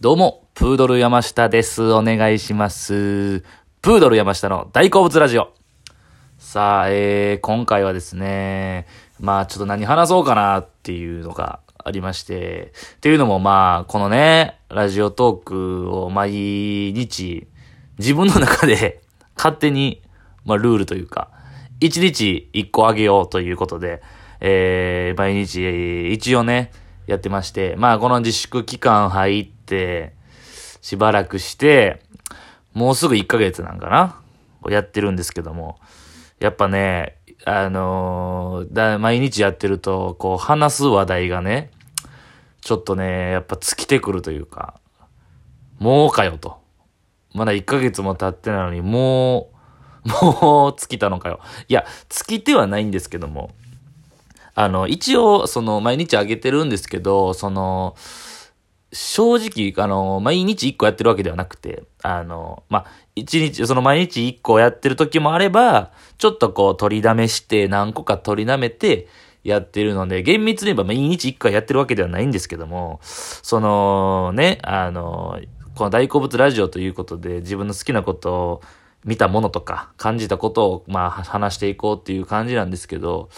どうも、プードル山下です。お願いします。プードル山下の大好物ラジオ。さあ、えー、今回はですね、まあちょっと何話そうかなっていうのがありまして、っていうのもまあ、このね、ラジオトークを毎日、自分の中で 勝手に、まあルールというか、一日一個あげようということで、えー、毎日、一応ね、やってまして、まあこの自粛期間入って、しばらくして、もうすぐ1ヶ月なんかなをやってるんですけども、やっぱね、あのー、毎日やってると、こう話す話題がね、ちょっとね、やっぱ尽きてくるというか、もうかよと。まだ1ヶ月も経ってないのに、もう、もう尽きたのかよ。いや、尽きてはないんですけども、あの、一応、その、毎日あげてるんですけど、その、正直、あの、毎日一個やってるわけではなくて、あの、まあ、一日、その毎日一個やってる時もあれば、ちょっとこう取りだめして、何個か取りだめてやってるので、厳密に言えば毎日一回やってるわけではないんですけども、その、ね、あの、この大好物ラジオということで、自分の好きなことを見たものとか、感じたことを、まあ、話していこうっていう感じなんですけど、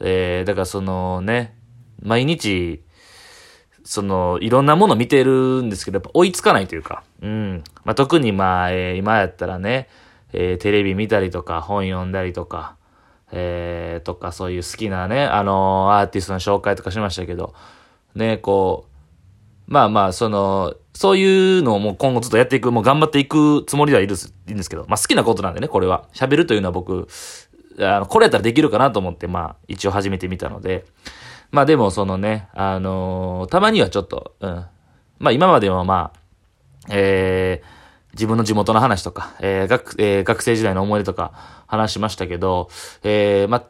えー、だからそのね、毎日、その、いろんなもの見てるんですけど、やっぱ追いつかないというか、うん。まあ、特にまあ、えー今やったらね、えーテレビ見たりとか、本読んだりとか、えーとか、そういう好きなね、あのーアーティストの紹介とかしましたけど、ね、こう、まあまあ、その、そういうのをもう今後ずっとやっていく、もう頑張っていくつもりではいるいいんですけど、まあ好きなことなんでね、これは。喋るというのは僕、あの、これやったらできるかなと思って、まあ、一応始めてみたので、まあでもそのね、あのーたまにはちょっと、うん。まあ今まではまあ、えー自分の地元の話とか、えー学、えー学生時代の思い出とか話しましたけど、えーまあ、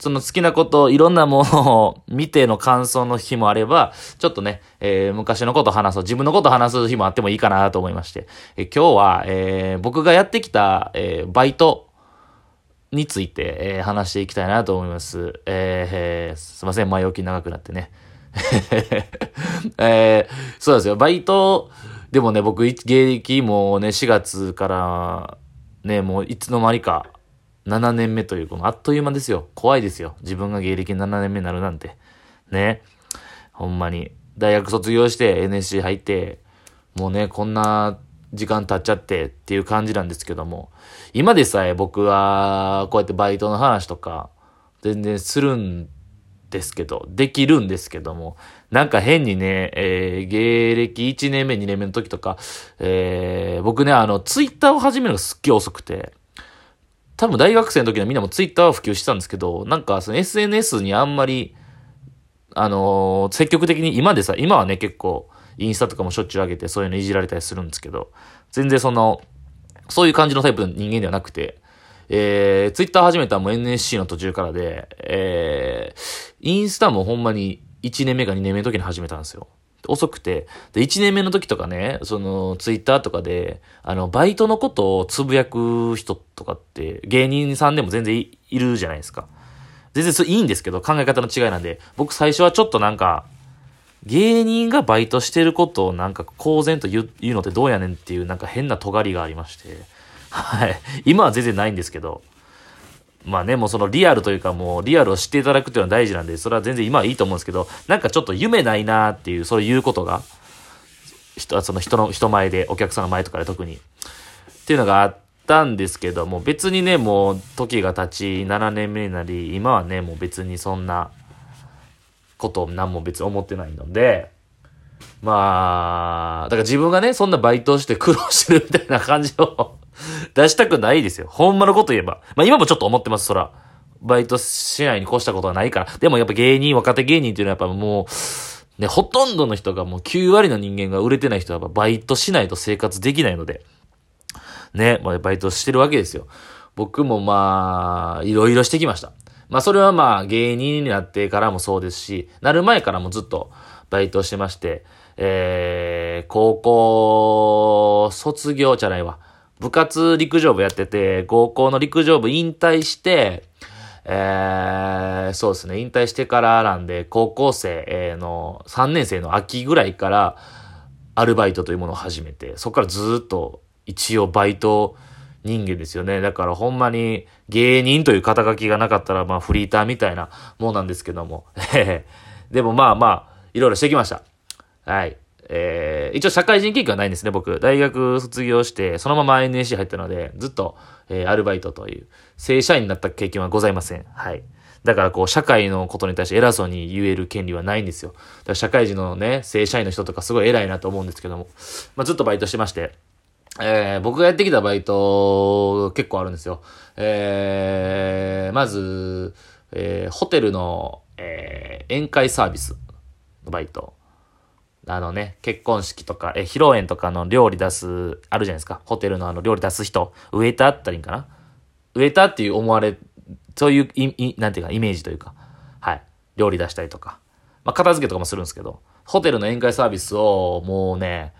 その好きなこと、いろんなものを 見ての感想の日もあれば、ちょっとね、えー昔のこと話そう、自分のこと話す日もあってもいいかなと思いまして、えー今日は、えー僕がやってきた、えーバイト、について、えー話していきたいなと思います。えーすいません、前置き長くなってね。えーそうですよ、バイト、でもね、僕、芸歴もね、4月から、ね、もういつの間にか、7年目という、このあっという間ですよ。怖いですよ。自分が芸歴7年目になるなんて。ね。ほんまに。大学卒業して NSC 入って、もうね、こんな時間経っちゃってっていう感じなんですけども、今でさえ僕はこうやってバイトの話とか全然するんですけど、できるんですけども、なんか変にね、えー芸歴1年目、2年目の時とか、えー僕ね、あの、ツイッターを始めるのがすっげえ遅くて、多分大学生の時はみんなもツイッターは普及してたんですけど、なんかその SNS にあんまり、あのー積極的に今でさ、今はね、結構、インスタとかもしょっちゅう上げて、そういうのいじられたりするんですけど、全然その、そういう感じのタイプの人間ではなくて、えー、ツイッター始めたのも NSC の途中からで、えー、インスタもほんまに1年目か2年目の時に始めたんですよ。遅くて。で、1年目の時とかね、その、ツイッターとかで、あの、バイトのことをつぶやく人とかって、芸人さんでも全然いいるじゃないですか。全然それいいんですけど、考え方の違いなんで、僕最初はちょっとなんか、芸人がバイトしてることをなんか公然と言うのってどうやねんっていうなんか変な尖りがありまして、はい。今は全然ないんですけど、まあね、もうそのリアルというかもうリアルを知っていただくっていうのは大事なんで、それは全然今はいいと思うんですけど、なんかちょっと夢ないなっていう、そういうことが、人その人の、人前で、お客さんの前とかで特に、っていうのがあったんですけども、別にね、もう時が経ち7年目になり、今はね、もう別にそんなことを何も別に思ってないので、まあ、だから自分がね、そんなバイトして苦労してるみたいな感じを 出したくないですよ。ほんまのこと言えば。まあ今もちょっと思ってます、そら。バイトしないに越したことはないから。でもやっぱ芸人、若手芸人っていうのはやっぱもう、ね、ほとんどの人がもう9割の人間が売れてない人はやっぱバイトしないと生活できないので、ね、まあバイトしてるわけですよ。僕もまあ、いろいろしてきました。まあそれはまあ芸人になってからもそうですし、なる前からもずっとバイトしてまして、えー、高校卒業じゃないわ。部活陸上部やってて、高校の陸上部引退して、えー、そうですね、引退してからなんで、高校生の3年生の秋ぐらいから、アルバイトというものを始めて、そこからずっと一応バイトを人間ですよね。だからほんまに芸人という肩書きがなかったら、まあフリーターみたいなもんなんですけども。でもまあまあ、いろいろしてきました。はい。えー、一応社会人経験はないんですね、僕。大学卒業して、そのまま NSC 入ったので、ずっと、えー、アルバイトという、正社員になった経験はございません。はい。だからこう、社会のことに対して偉そうに言える権利はないんですよ。だから社会人のね、正社員の人とかすごい偉いなと思うんですけども。まあ、ずっとバイトしてまして。えー、僕がやってきたバイト、結構あるんですよ。えー、まず、えー、ホテルの、え、宴会サービスのバイト。あのね、結婚式とか、え、披露宴とかの料理出す、あるじゃないですか。ホテルのあの料理出す人、ウエーターったらいいんかな？ウエーターっていう思われ、そういうい、い、なんていうか、イメージというか、はい。料理出したりとか。まあ、片付けとかもするんですけど、ホテルの宴会サービスを、もうね、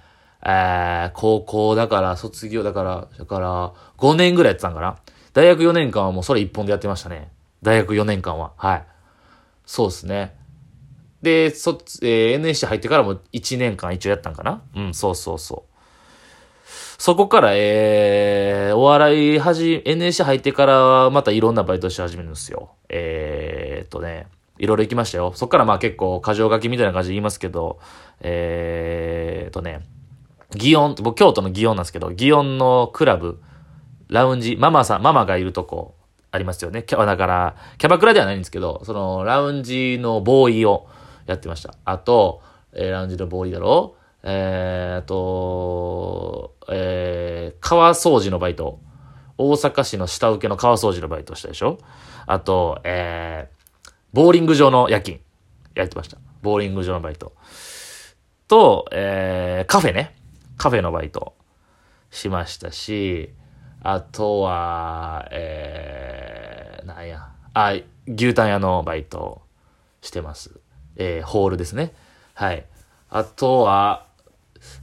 えー、高校だから卒業だから、だから5年ぐらいやってたんかな？大学4年間はもうそれ一本でやってましたね。大学4年間は。はい。そうですね。で、そっ、えー、NSC 入ってからも1年間一応やったんかな？うん、そうそうそう。そこから、えー、お笑いはじ、NSC 入ってからまたいろんなバイトし始めるんですよ。えー、っとね、いろいろ行きましたよ。そっからまあ結構、過剰書きみたいな感じで言いますけど、えー、っとね、祇園、僕京都の祇園なんですけど、祇園のクラブ、ラウンジ、ママさん、ママがいるとこ、ありますよね。キャだから、キャバクラではないんですけど、その、ラウンジのボーイをやってました。あと、えー、ラウンジのボーイだろえー、あと、えー、川掃除のバイト。大阪市の下請けの川掃除のバイトしたでしょあと、えー、ボーリング場の夜勤。やってました。ボーリング場のバイト。と、えー、カフェね。カフェのバイトしましたし、あとは、えー、なんや、あ、牛タン屋のバイトしてます。えー、ホールですね。はい。あとは、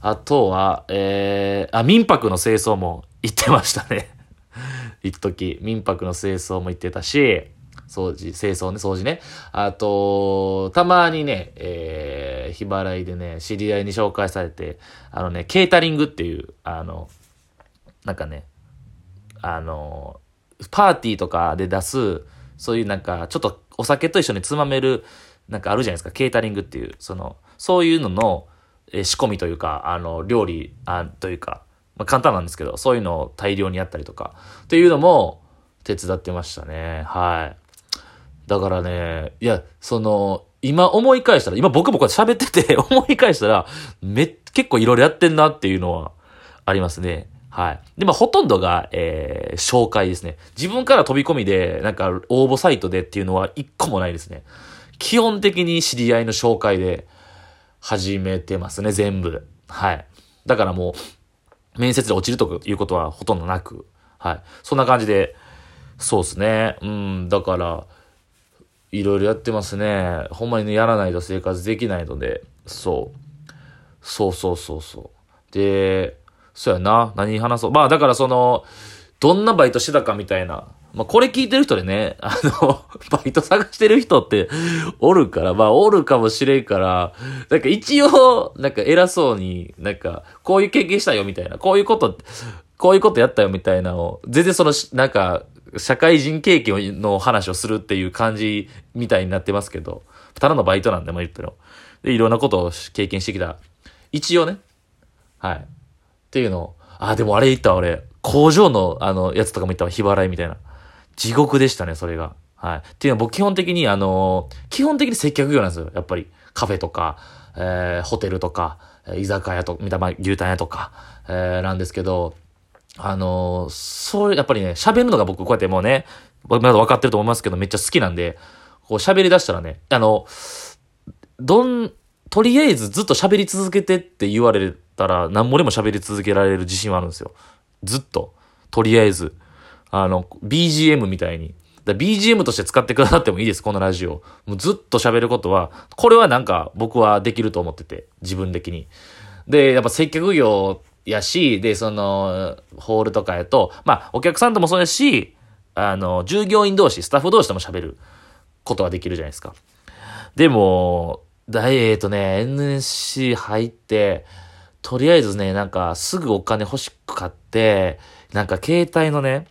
あとは、えー、あ、民泊の清掃も行ってましたね。一時、民泊の清掃も行ってたし、掃除、清掃ね、掃除ね。あと、たまにね、えー、日払いでね、知り合いに紹介されて、あのね、ケータリングっていう、あの、なんかね、あの、パーティーとかで出す、そういうなんか、ちょっとお酒と一緒につまめる、なんかあるじゃないですか、ケータリングっていう、その、そういうのの、え仕込みというか、あの、料理、あというか、まあ、簡単なんですけど、そういうのを大量にやったりとか、っていうのも手伝ってましたね。はい。だからね、いや、その、今思い返したら、今僕もこう喋ってて 思い返したら、め、結構いろいろやってんなっていうのはありますね。はい。で、まあ、ほとんどが、えー、紹介ですね。自分から飛び込みで、なんか、応募サイトでっていうのは一個もないですね。基本的に知り合いの紹介で始めてますね、全部。はい。だからもう、面接で落ちるということはほとんどなく、はい。そんな感じで、そうですね。うん、だから、いろいろやってますね。ほんまにね、やらないと生活できないので、そう。そうそうそうそう。で、そうやな。何話そう。まあだからその、どんなバイトしてたかみたいな。まあこれ聞いてる人でね、あの、バイト探してる人っておるから、まあおるかもしれんから、なんか一応、なんか偉そうに、なんか、こういう経験したよみたいな、こういうこと、こういうことやったよみたいなのを、全然その、なんか、社会人経験の話をするっていう感じみたいになってますけど、ただのバイトなんでも言っても。で、いろんなことを経験してきた。一応ね。はい。っていうのを、あ、でもあれ言った俺、工場のあの、やつとかも言ったわ、日払いみたいな。地獄でしたね、それが。はい。っていうのは僕基本的に、あのー、基本的に接客業なんですよ。やっぱり。カフェとか、えー、ホテルとか、居酒屋と、見た牛タン屋とか、えー、なんですけど、あのー、そう、やっぱりね、喋るのが僕こうやってもうね、僕まだ分かってると思いますけど、めっちゃ好きなんで、こう喋り出したらね、あの、どん、とりあえずずっと喋り続けてって言われたら、何もでも喋り続けられる自信はあるんですよ。ずっと。とりあえず。あの、BGM みたいに。BGM として使ってくださってもいいです、このラジオ。もうずっと喋ることは、これはなんか僕はできると思ってて、自分的に。で、やっぱ接客業やし、で、その、ホールとかやと、まあ、お客さんともそうやし、あの、従業員同士、スタッフ同士とも喋ることはできるじゃないですか。でも、ダイエットね、NSC 入って、とりあえずね、なんか、すぐお金欲しく買って、なんか携帯のね、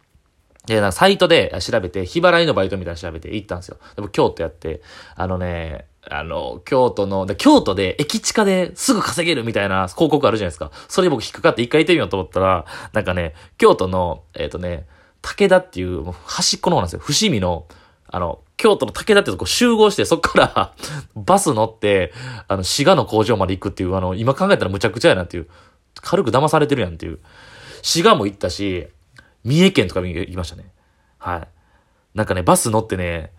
で、なんかサイトで調べて、日払いのバイトみたいな調べて行ったんですよ。でも京都やって、あのね、あの、京都の、京都で駅地下ですぐ稼げるみたいな広告あるじゃないですか。それ僕引っかかって一回行ってみようと思ったら、なんかね、京都の、えっ、ー、とね、武田っていう、もう端っこの方なんですよ。伏見の、あの、京都の武田ってとこ集合して、そっから バス乗って、あの、滋賀の工場まで行くっていう、あの、今考えたらむちゃくちゃやなっていう、軽く騙されてるやんっていう。滋賀も行ったし、三重県とか行きましたね。はい。なんかね、バス乗ってね、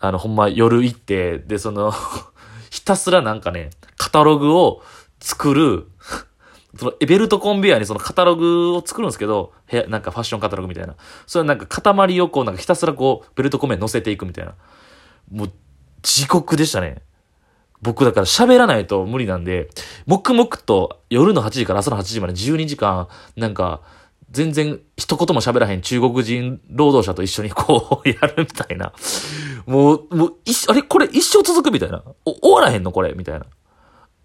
あの、ほんま夜行って、で、その ひたすらなんかね、カタログを作る そのベルトコンベヤーにそのカタログを作るんですけど、部屋、なんかファッションカタログみたいな。それなんか塊をこうなんかひたすらこうベルトコンベヤーに乗せていくみたいな。もう、地獄でしたね。僕だから喋らないと無理なんで、黙々と夜の8時から朝の8時まで12時間、なんか、全然一言も喋らへん中国人労働者と一緒にこうやるみたいな。もう、もう、あれ？これ一生続くみたいな？終わらへんの？これ？みたいな。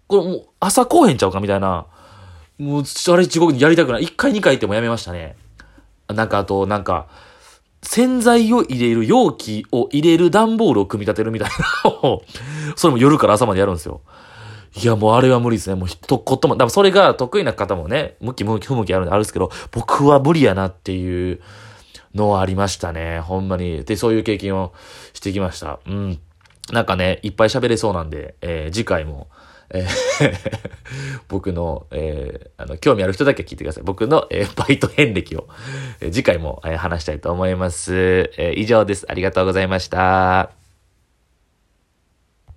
これもう朝来おへんちゃうか？みたいな。もう、あれ地獄にやりたくない。一回二回ってもやめましたね。なんかあと、なんか、洗剤を入れる容器を入れる段ボールを組み立てるみたいなのを、それも夜から朝までやるんですよ。いや、もうあれは無理ですね。もう一言も、多分それが得意な方もね、向き向き不向きあるんであるんですけど、僕は無理やなっていうのはありましたね。ほんまに。で、そういう経験をしてきました。うん。なんかね、いっぱい喋れそうなんで、えー、次回も、えー 僕の、えー、あの、興味ある人だけ聞いてください。僕の、えー、バイト遍歴を、えー、次回も、えー、話したいと思います。えー、以上です。ありがとうございました。